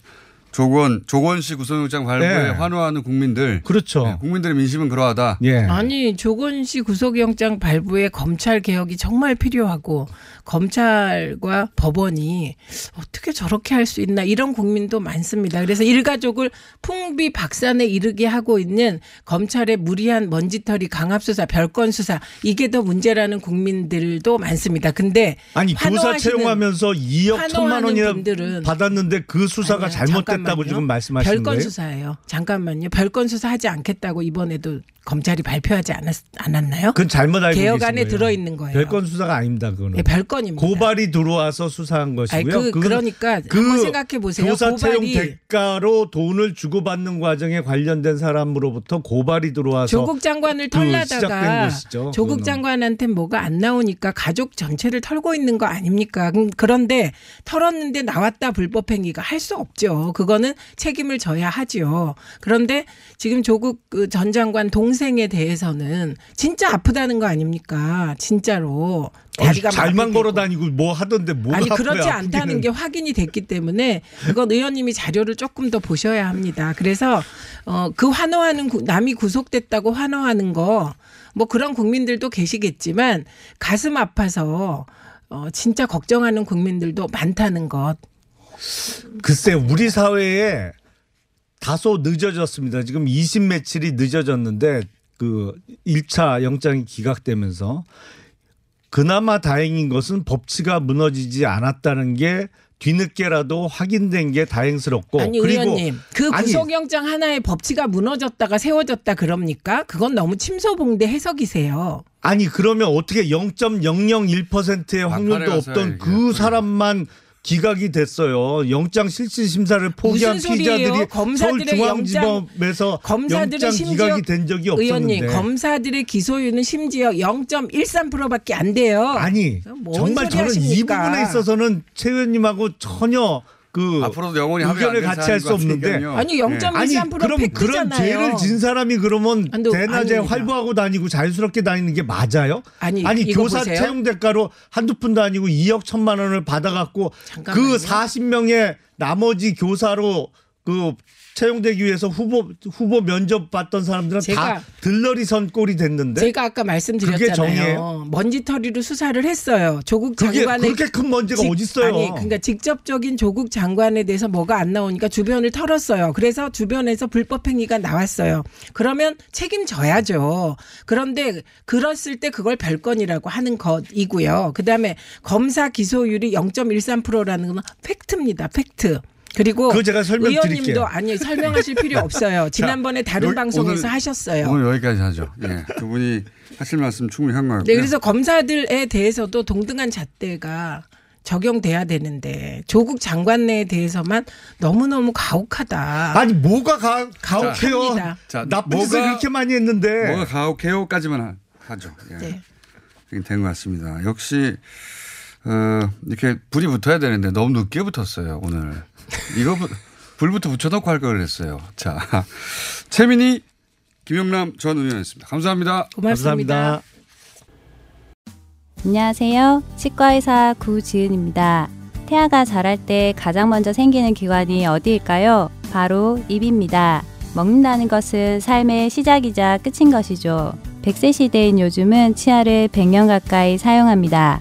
조건 조건 씨 구속영장 발부에 네. 환호하는 국민들. 그렇죠. 네, 국민들의 민심은 그러하다. 예. 아니 조건 씨 구속영장 발부에 검찰 개혁이 정말 필요하고 검찰과 법원이 어떻게 저렇게 할 수 있나 이런 국민도 많습니다. 그래서 일가족을 풍비 박산에 이르게 하고 있는 검찰의 무리한 먼지털이 강압 수사, 별건 수사 이게 더 문제라는 국민들도 많습니다. 근데 아니 교사 채용하면서 2억 천만 원이나 분들은 받았는데 그 수사가 아니요, 잘못됐다 고 잠깐만요. 지금 말씀하시는 별건 거예요? 수사예요. 잠깐만요. 별건 수사 하지 않겠다고 이번에도 검찰이 발표하지 않았, 않았나요? 그건 잘못 알고 계신 거예요. 들어 있는 거예요. 별건 수사가 아닙니다. 그거는 예, 별건입니다. 고발이 들어와서 수사한 것이고요. 아니, 그- 그건 그러니까 한번 생각해 보세요. 교사 채용 고발이- 대가로 돈을 주고받는 과정에 관련된 사람으로부터 고발이 들어와서 조국 장관을 그 시작된 털라다가 것이죠. 조국. 장관한테 뭐가 안 나오니까 가족 전체를 털고 있는 거 아닙니까? 음, 그런데 털었는데 나왔다 불법 행위가 할 수 없죠. 그 거는 책임을 져야 하지요. 그런데 지금 조국 그전 장관 동생에 대해서는 진짜 아프다는 거 아닙니까? 진짜로 다리가 잘만. 걸어 다니고 뭐 하던데 뭐가 아니 그렇지 않다는. 게 확인이 됐기 때문에 그건 의원님이 자료를 조금 더 보셔야 합니다. 그래서 어그 환호하는 구- 남이 구속됐다고 환호하는 거 뭐 그런 국민들도 계시겠지만 가슴 아파서 어 진짜 걱정하는 국민들도 많다는 것. 글쎄 우리 사회에 다소 늦어졌습니다. 지금 20 며칠이 늦어졌는데 그 1차 영장이 기각되면서 그나마 다행인 것은 법치가 무너지지 않았다는 게 뒤늦게라도 확인된 게 다행스럽고 아니 그리고 의원님 그 구속영장 하나에 법치가 무너졌다가 세워졌다 그럽니까? 그건 너무 침소봉대 해석이세요. 아니 그러면 어떻게 0.001%의 확률도 막판에 없던 그 사람만 기각이 됐어요. 영장 실질 심사를 포기한 검사들의 서울중앙지법에서 영장 기각이 된 적이 없었는데. 의원님 검사들의 기소율은 심지어 0.13%밖에 안 돼요. 아니 뭔 정말 저는 이 하십니까? 부분에 있어서는 최 의원님하고 전혀 그 앞으로도 영원히 안 의견을 된 같이 할 수 없는데. 아니 0.13% 아니 그럼 그런 팩트잖아요. 죄를 진 사람이 그러면 아니, 대낮에 아닙니다. 활보하고 다니고 자연스럽게 다니는 게 맞아요? 아니, 이거 교사 보세요. 채용 대가로 한두 푼도 아니고 2억 천만 원을 받아갖고 잠깐만요. 그 40명의 나머지 교사로 그 채용되기 위해서 후보 후보 면접 봤던 사람들은 다 들러리 선 꼴이 됐는데 제가 아까 말씀드렸잖아요. 먼지털이로 수사를 했어요. 조국 장관의 그렇게 큰 먼지가 직- 어딨어요? 아니 그러니까 직접적인 조국 장관에 대해서 뭐가 안 나오니까 주변을 털었어요. 그래서 주변에서 불법 행위가 나왔어요. 그러면 책임져야죠. 그런데 그랬을 때 그걸 별건이라고 하는 것이고요. 그다음에 검사 기소율이 0.13%라는 건 팩트입니다. 팩트. 그리고 그거 제가 설명드릴게요. 의원님도 아니 설명하실 필요 없어요. 지난번에 다른 여기- 방송에서 오늘- 하셨어요. 오늘 여기까지 하죠. 예. 두 분이 하실 말씀 충분히 한것 같고요. 네, 그래서 검사들에 대해서도 동등한 잣대가 적용돼야 되는데 조국 장관에 대해서만 너무너무 가혹하다. 아니 뭐가 가, 가혹해요? 자, 나쁜 짓을 뭐가- 그렇게 많이 했는데 뭐가 가혹해요까지만 하- 하죠. 예. 네. 된것 같습니다. 역시 어, 이렇게 불이 붙어야 되는데 너무 늦게 붙었어요 오늘. 이거 부- 불부터 붙여놓고 할걸 그랬어요. 자 최민희 김영남 전 의원이었습니다. 감사합니다. 고맙습니다. 감사합니다. 안녕하세요. 치과의사 구지은입니다. 태아가 자랄 때 가장 먼저 생기는 기관이 어디일까요? 바로 입입니다. 먹는다는 것은 삶의 시작이자 끝인 것이죠. 100세 시대인 요즘은 치아를 100년 가까이 사용합니다.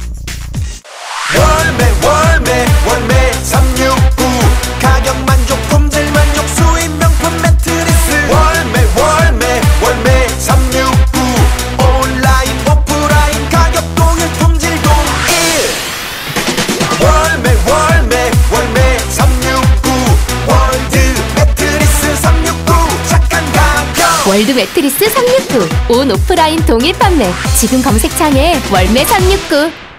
월매 월매 월매. 369 가격 만족 품질 만족 수입 명품 매트리스. 월매 월매 월매. 369 온라인 오프라인 가격 동일 품질 동일. 월매 월매 월매. 369 월드 매트리스 369 착한 가격. 월드 매트리스 369. 온 오프라인 동일 판매. 지금 검색창에 월매 369.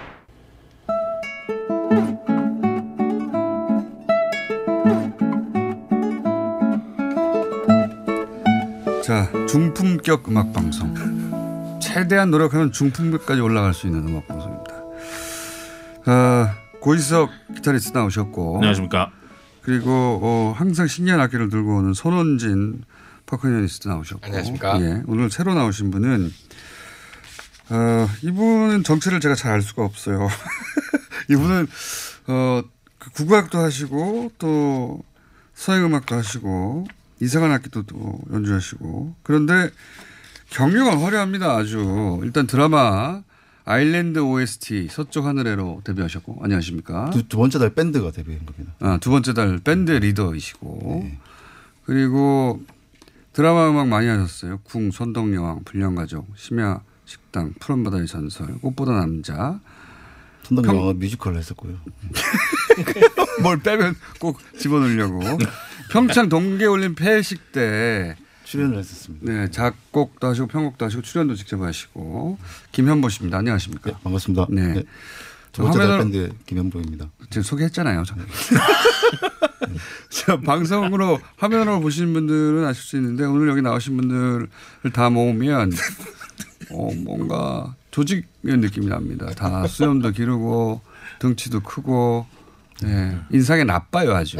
중품격 음악 방송. 최대한 노력하면 중품격까지 올라갈 수 있는 음악 방송입니다. 아, 고의석 기타리스트 나오셨고. 안녕하십니까. 그리고 어, 항상 신기한 악기를 들고 오는 손원진 percussionist 나오셨고. 안녕하십니까. 예, 오늘 새로 나오신 분은 어, 이분은 정체를 제가 잘 알 수가 없어요. 이분은 어, 그 국악도 하시고 또 서양 음악도 하시고 이상한 악기도 또 연주하시고 그런데 경력은 화려합니다. 아주 일단 드라마 아일랜드 OST 서쪽 하늘에로 데뷔하셨고 안녕하십니까? 두, 두 번째 달 밴드가 데뷔한 겁니다. 아, 두 번째 달 밴드 리더이시고 그리고 드라마 음악 많이 하셨어요. 궁, 선덕여왕, 불량가족, 심야 식당, 푸른바다의 전설, 꽃보다 남자. 선덕여왕은 뮤지컬을 했었고요. 뭘 빼면 꼭 집어넣으려고. 평창 동계올림픽 회식 때 출연을 했었습니다. 네, 작곡도 하시고 편곡도 하시고 출연도 직접 하시고 김현보 씨입니다. 안녕하십니까? 반갑습니다. 네. 네. 화면으로- 밴드 김현보입니다. 지금 소개했잖아요. 저는. 자, 방송으로 화면으로 보시는 분들은 아실 수 있는데 오늘 여기 나오신 분들을 다 모으면 어, 뭔가 조직의 느낌이 납니다. 다 수염도 기르고 등치도 크고 네, 인상이 나빠요 아주.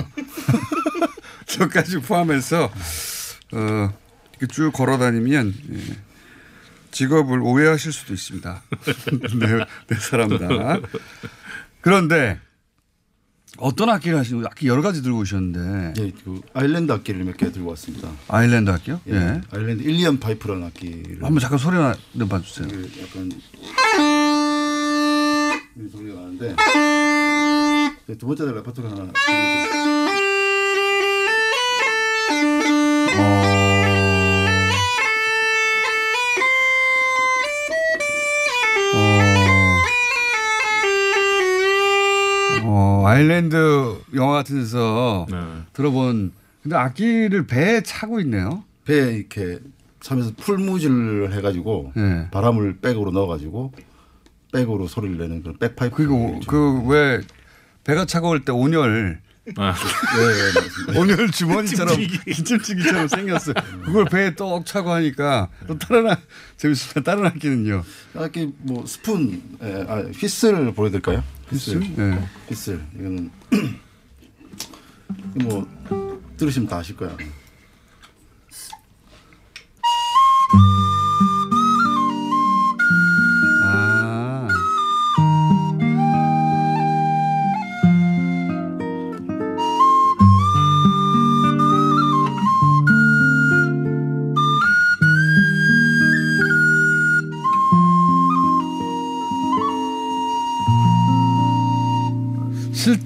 저까지 포함해서 어, 쭉 걸어 다니면 예, 직업을 오해하실 수도 있습니다. 네, 네 사람 다. 그런데 어떤 악기를 하시는? 악기 여러 가지 들고 오셨는데. 예, 그 아일랜드 악기를 몇 개 들고 왔습니다. 아일랜드 악기요? 예. 예. 아일랜드 uilleann pipe라는 악기를 한번 잠깐 소리 내봐 주세요. 약간 이 소리가 나는데 네, 두 번째 달 레파토리 하나 어, 아일랜드 영화 같은 데서 네. 들어본 근데 악기를 배에 차고 있네요. 배에 이렇게 차면서 풀무질을 해가지고 네. 바람을 백으로 넣어가지고 백으로 소리를 내는 그런 백파이프. 그리고 그 왜 배가 차가울 때 온열 아. 예, 맞습니다. 온열 주머니처럼 기침치기처럼 생겼어요. 그걸 배에 떡 차고 하니까 또 재밌습니다. 다른 악기는요. 악기 뭐 스푼, 예, 아, 휘슬 보여드릴까요? 휘슬? 예. 휘슬. 이거는 이거 뭐 들으시면 다 아실 거야.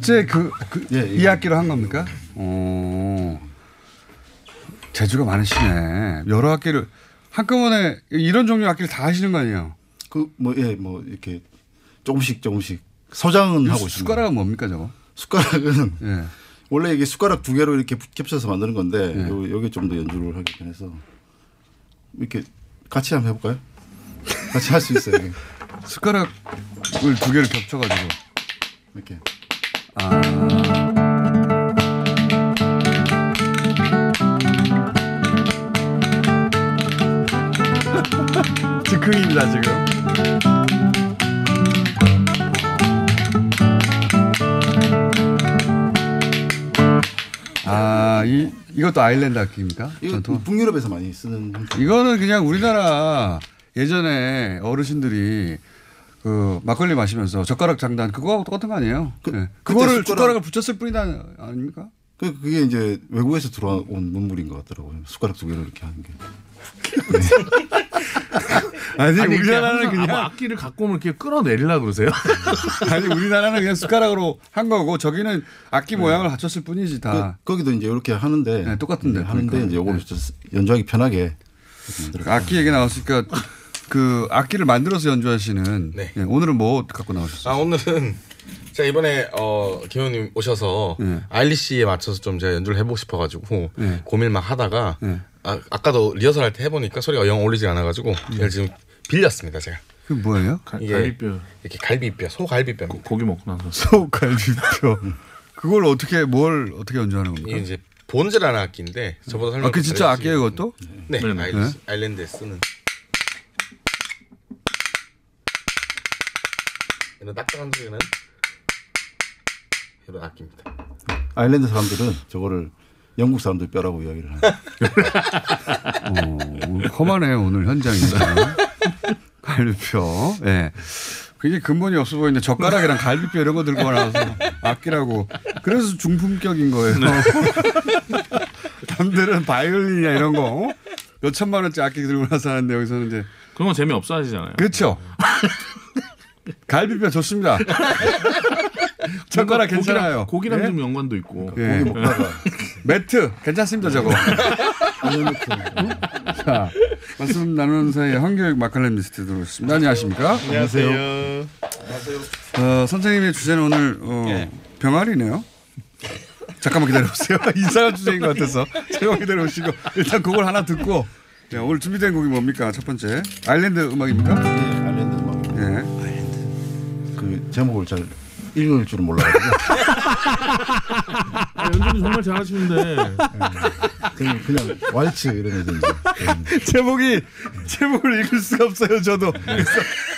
실제 그, 그 예, 이 악기로 한 겁니까? 어. 재주가 많으시네. 여러 악기를 한꺼번에 이런 종류 악기를 다 하시는 거 아니에요? 그뭐예 뭐 이렇게 조금씩 조금씩 소장은 하고 있습니다. 숟가락은 뭡니까 저거? 숟가락은 예. 원래 이게 숟가락 두 개로 이렇게 겹쳐서 만드는 건데 예. 요, 여기 좀 더 연주를 하기 위해서 이렇게 같이 한번 해볼까요? 같이 할 수 있어요. 숟가락을 두 개를 겹쳐가지고 이렇게. 아. 즉흥입니다 지금. 아, 이, 이것도 아일랜드 악기입니까? 이거 전통? 북유럽에서 많이 쓰는 이거는 그냥 우리나라 예전에 어르신들이 그 막걸리 마시면서 젓가락 장단 그거하고 똑같은 거 아니에요? 그, 네. 그거를 숟가락- 숟가락 을 붙였을 뿐이다 아닙니까? 그 그게 이제 외국에서 들어온 문물인 것 같더라고요. 숟가락 두 개를 이렇게 하는 게. 아니, 이렇게 우리나라는 그냥- 뭐 악기를 갖고 오면 이렇게 끌어내리려 그러세요? 아니 우리나라는 그냥 숟가락으로 한 거고 저기는 악기 모양을 갖췄을 뿐이지 다. 그, 거기도 이제 이렇게 하는데 네, 똑같은데, 하는데 그러니까. 이제 요걸 연주하기 편하게 악기 얘기 나왔으니까 그 악기를 만들어서 연주하시는 네. 예, 오늘은 뭐 갖고 나오셨어요? 아 오늘은 제가 이번에 어 김현님 오셔서 네. 아일리시에 맞춰서 좀 제가 연주를 해보고 싶어가지고 네. 고민 막 하다가 네. 아, 아까도 리허설 할 때 해보니까 소리가 영 어울리지 않아가지고 이걸 지금 빌렸습니다 제가. 그 뭐예요? 이게 갈비뼈. 이렇게 갈비뼈, 소갈비뼈. 고기 먹고 나서. 소갈비뼈. 그걸 어떻게 뭘 어떻게 연주하는 겁니까? 이게 이제 본즈라는 악기인데 저보다 설명. 아, 그 진짜 악기예요, 그것도? 네, 네네. 아일리시, 네. 아일랜드에 쓰는. 이런 딱딱한 소리는 이런 악기입니다. 아일랜드 사람들은 저거를 영국 사람들 뼈라고 이야기를 하는. 어, 험하네요 오늘 현장이. 갈비뼈. 예. 네. 굉장히 근본이 없어 보이는데 젓가락이랑 갈비뼈 이런 거 들고 나와서 악기라고. 그래서 중품격인 거예요. 남들은 바이올린이나 이런 거 몇 천만 원짜리 악기 들고 나서 하는데 여기서는 이제 그런 건 재미없어 하시잖아요. 그렇죠. 갈비뼈 좋습니다. 젓가락 괜찮아요. 고기랑 예? 좀 연관도 있고. 예. 고기 먹다가. 매트 괜찮습니다 저거. 자 말씀 나누는 사이에 황교익 마칼레미스트 들어오셨습니다. 안녕하십니까? 안녕하세요. 어, 선생님의 주제는 오늘 어, 병아리네요. 잠깐만 기다려보세요. 이상한 주제인 것 같아서 잠깐만 기다려보시고 일단 곡을 하나 듣고 네, 오늘 준비된 곡이 뭡니까? 첫 번째 아일랜드 음악입니까? 네, 아일랜드 음악. 예. 그 제목을 잘 읽을 줄은 몰라가지고. 아, 연주는 정말 잘하시는데. 그냥, 그냥 왈츠 이런 애들 이제. 제목이 제목을 읽을 수가 없어요. 저도 그래서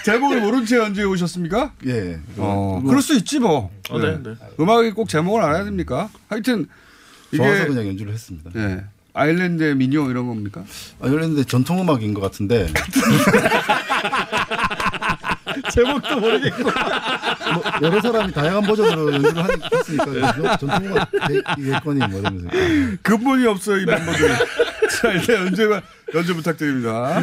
제목을 모른 채 연주해 오셨습니까? 예. 어, 그거- 그럴 수 있지 뭐. 어, 네, 네. 음악이 꼭 제목을 알아야 됩니까? 하여튼 이게 좋아서 그냥 연주를 했습니다. 예. 아일랜드의 민요 이런 겁니까? 아일랜드 전통 음악인 것 같은데. 제목도 모르겠고. 뭐 여러 사람이 다양한 버전으로 연주를 하- 했으니까 전통 음악 되겠거니 뭐 이러면서. 근본이 없어요 이 멤버들. 자 일단 연주 연주 부탁드립니다.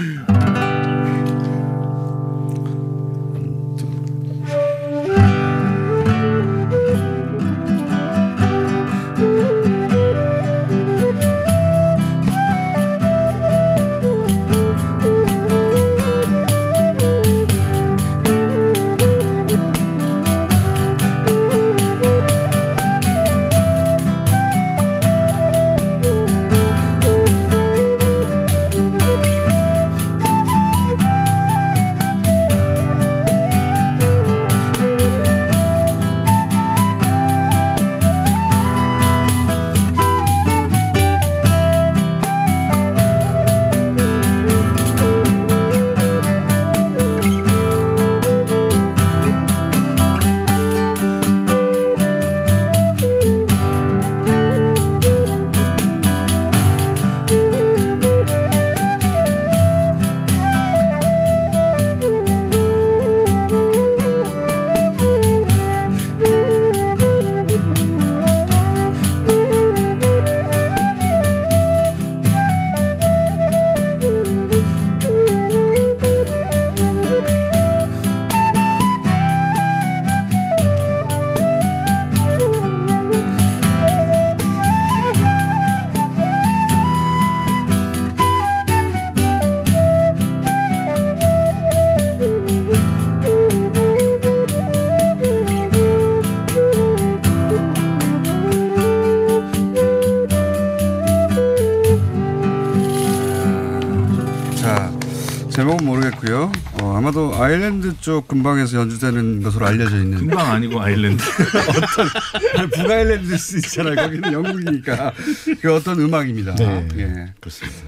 아일랜드 쪽 근방에서 연주되는 것으로 알려져 있는. 근방 아니고 아일랜드. 어떤 북아일랜드일 수 있잖아요. 거기는 영국이니까 그 어떤 음악입니다. 네. 예. 그렇습니다.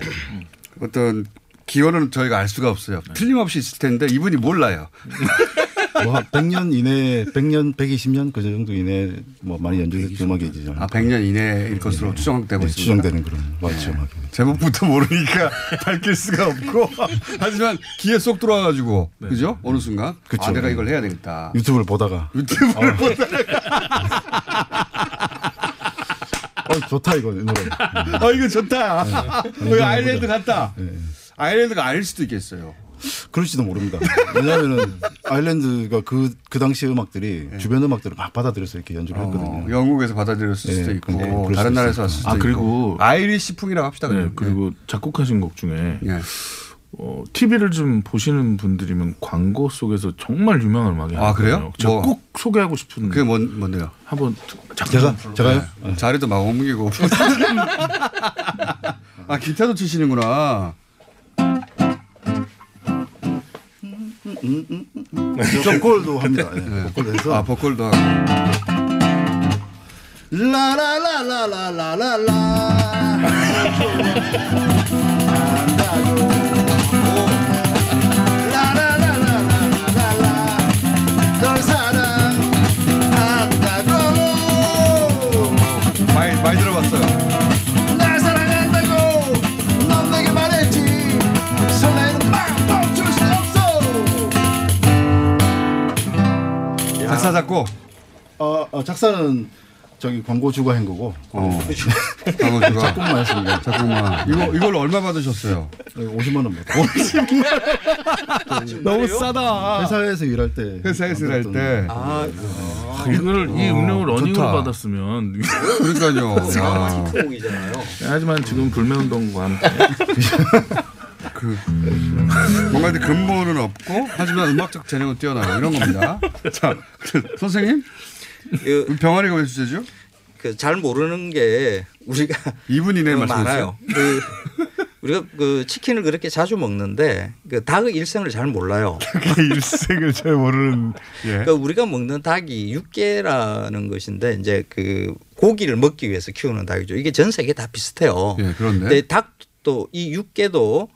어떤 기원은 저희가 알 수가 없어요. 틀림없이 있을 텐데 이분이 몰라요. 뭐한 100년 이내, 100년, 120년 그 정도 이내 뭐 많이 연주됐던 음악이죠. 아, 100년 이내일 것으로 추정되고 네, 있습니다. 추정되는 그런 맞죠. 네. 제목부터 모르니까 밝힐 수가 없고 하지만 귀에 쏙 들어와가지고 그죠? 어느 순간 그쵸. 아 내가 이걸 해야 되겠다. 유튜브를 보다가 유튜브를 어. 보다가 어, 좋다 이거 이 노래. 어 이거 좋다. 네. 여기 아일랜드 갔다. 아일랜드가 아닐 수도 있겠어요. 그럴지도 모릅니다. 왜냐하면은 아일랜드가 그, 그 당시 음악들이 주변 음악들을 막 받아들여서 이렇게 연주를 했거든요. 어, 영국에서 받아들였을 수도 네, 있고 그럴 다른 수도 나라에서. 왔을 수도 아 있고 그리고 Irish 풍이라고 합시다. 네, 그냥. 그리고 작곡하신 곡 중에 예. 어, TV를 좀 보시는 분들이면 광고 속에서 정말 유명한 음악이 아, 그래요? 제가 뭐. 꼭 소개하고 싶은 그게 뭔 뭔데요? 한번 제가 제가요? 네. 자리도 막 옮기고. 아 기타도 치시는구나. 보컬도 합니다. 예, 보컬도 해서 아 보컬도 하고. 널 작사 작곡. 어, 어, 작사는 저기 광고 주가 한 거고. 어. 광고 주가. 작곡만 했습니다. 작곡만. 이거 이걸 얼마 받으셨어요? 50만 원 받아. 50만 너무 싸다. 회사에서 일할 때. 회사에서 일할 때. 아, 이거를 이 음료를 어, 러닝으로. 받았으면 그러니까요. 야. 하지만 지금 불매운동과 함께 그 뭔가 이제 근본은 없고 하지만 음악적 재능은 뛰어나고 이런 겁니다. 자 그, 선생님 병아리가 왜 주제죠? 그 잘 모르는 게 우리가 2분 이내에 그 많아요. 그 우리가 그 치킨을 그렇게 자주 먹는데 그 닭의 일생을 잘 몰라요. 일생을 잘 모르는. 예. 그러니까 우리가 먹는 닭이 육개라는 것인데 이제 그 고기를 먹기 위해서 키우는 닭이죠. 이게 전 세계 다 비슷해요. 예. 근데 닭도 이 육개도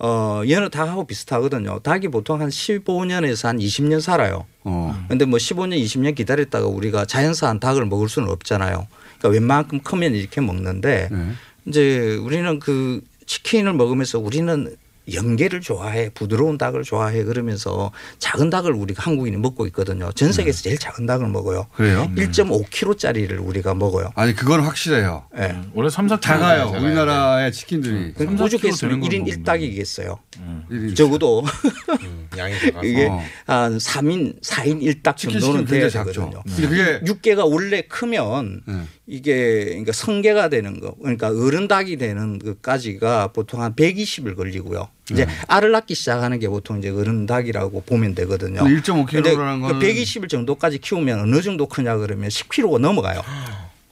어 여느 닭하고 비슷하거든요. 닭이 보통 한 15년에서 한 20년 살아요. 어. 근데 뭐 15년, 20년 기다렸다가 우리가 자연사한 닭을 먹을 수는 없잖아요. 그러니까 웬만큼 크면 이렇게 먹는데 네. 이제 우리는 그 치킨을 먹으면서 우리는 연계를 좋아해 부드러운 닭을 좋아해 그러면서 작은 닭을 우리가 한국인이 먹고 있거든요. 전 세계에서 제일 작은 닭을 먹어요. 그래요? 1.5kg짜리를 우리가 먹어요. 아니 그건 확실해요. 네. 원래 3, 4 작아요. 우리나라의 치킨들이. 그 오죽했으면 1인 1닭이겠어요. 일인 적어도 양이 이게 어. 한 3인, 4인 1닭 치킨 정도는 돼야. 되거든요. 근데 그게 육개가 원래 크면 네. 이게 그러니까 성게가 되는 거 그러니까 어른 닭이 되는 것까지가 보통 한 120일 걸리고요. 이제 네. 알을 낳기 시작하는 게 보통 이제 어른 닭이라고 보면 되거든요. 근데 1.5kg 라는 근데 거는- 그 120일 정도까지 키우면 어느 정도 크냐 그러면 10kg가 넘어가요.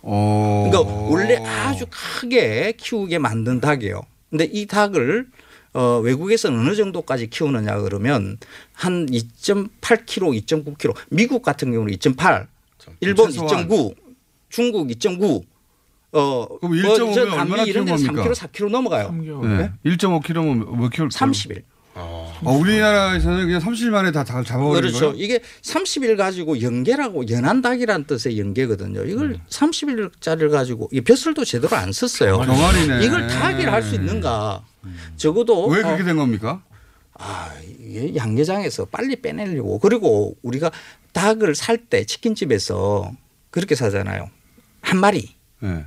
어. 그러니까 원래 아주 크게 키우게 만든 닭이에요. 근데 이 닭을 어, 외국에서는 어느 정도까지 키우느냐 그러면 한 2.8kg, 2.9kg. 미국 같은 경우는 2.8, 일본 최소한. 2.9, 중국 2.9. 어, 그럼 뭐 1.5면 저 얼마나 남미 이런 데는 키운 겁니까? 3kg, 4kg 넘어가요. 네. 1.5kg면 몇 킬로? 30일. 아, 우리나라에서는 그냥 30일 만에 다 닭을 잡아버리는 그렇죠. 거예요? 이게 30일 가지고 연계라고 연한 닭이라는 뜻의 연계거든요. 이걸 30일짜리를 가지고 이 벼슬도 제대로 안 썼어요. 병아리네. 이걸 닭이라 할 수 있는가? 적어도 왜 그렇게 어, 된 겁니까? 아, 이게 양계장에서 빨리 빼내려고 그리고 우리가 닭을 살 때 치킨집에서 그렇게 사잖아요. 한 마리.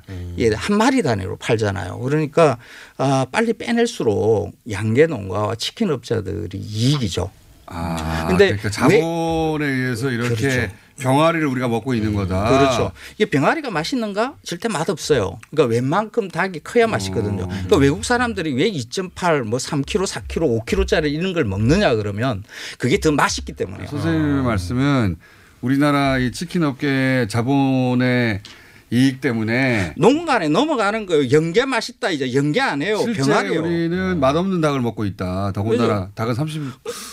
네. 예, 한 마리 단위로 팔잖아요. 그러니까 아, 빨리 빼낼수록 양계 농가와 치킨 업자들이 이익이죠. 아, 근데 그러니까 왜- 자본에 의해서 이렇게 그렇죠. 병아리를 우리가 먹고 있는 거다. 그렇죠. 이게 병아리가 맛있는가? 절대 맛 없어요. 그러니까 웬만큼 닭이 커야 맛있거든요. 그러니까 외국 사람들이 왜 2.8, 뭐 3kg, 4kg, 5kg짜리 이런 걸 먹느냐 그러면 그게 더 맛있기 때문에. 선생님의 말씀은 우리나라 이 치킨 업계 자본의 이익 때문에 농간에 넘어가는 거예요. 연계 맛있다 이제 연계 안 해요. 실제 병아리요. 우리는 맛없는 닭을 먹고 있다. 더군다나. 닭은 30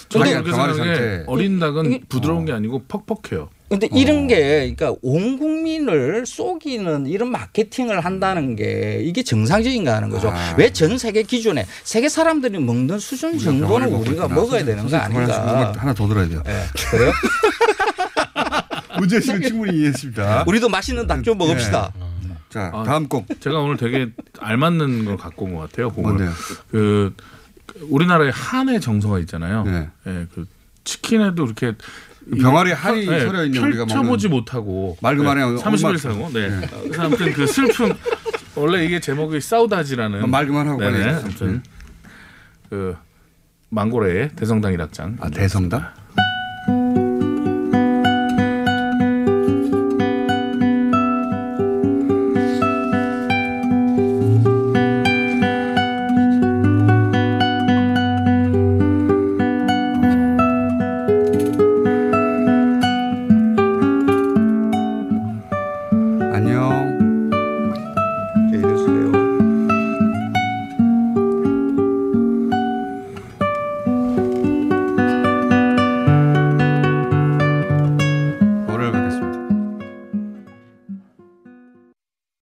저도 자기가 그렇게 병아리. 상태. 어린 닭은 부드러운 게 아니고 퍽퍽해요. 근데 이런 게 그러니까 온 국민을 속이는 이런 마케팅을 한다는 게 이게 정상적인가 하는 거죠. 아. 왜전 세계 기준에 세계 사람들이 먹는 수준 정도는 우리가 먹어야 되는 거 아닌가? 하나 더 들어야 돼요. 그래요? 문제식은 충분히 이해했습니다. 우리도 맛있는 닭 좀 먹읍시다. 자 아, 다음 곡. 제가 오늘 되게 알맞는 걸 갖고 온 것 같아요. 뭔데요? 그 우리나라의 한의 정서가 있잖아요. 네. 예, 그 치킨에도 이렇게 병아리 한이 예, 서려 있는 우리가 펼쳐보지 먹는 못하고 말 그만해, 네, 30일 엄마- 사고. 네. 네. 그래서 아무튼 그 슬픈 원래 이게 제목이 싸우다지라는 말 그만 하고 네네. 빨리. 아무튼 그 망고레의 대성당 일악장. 아 대성당?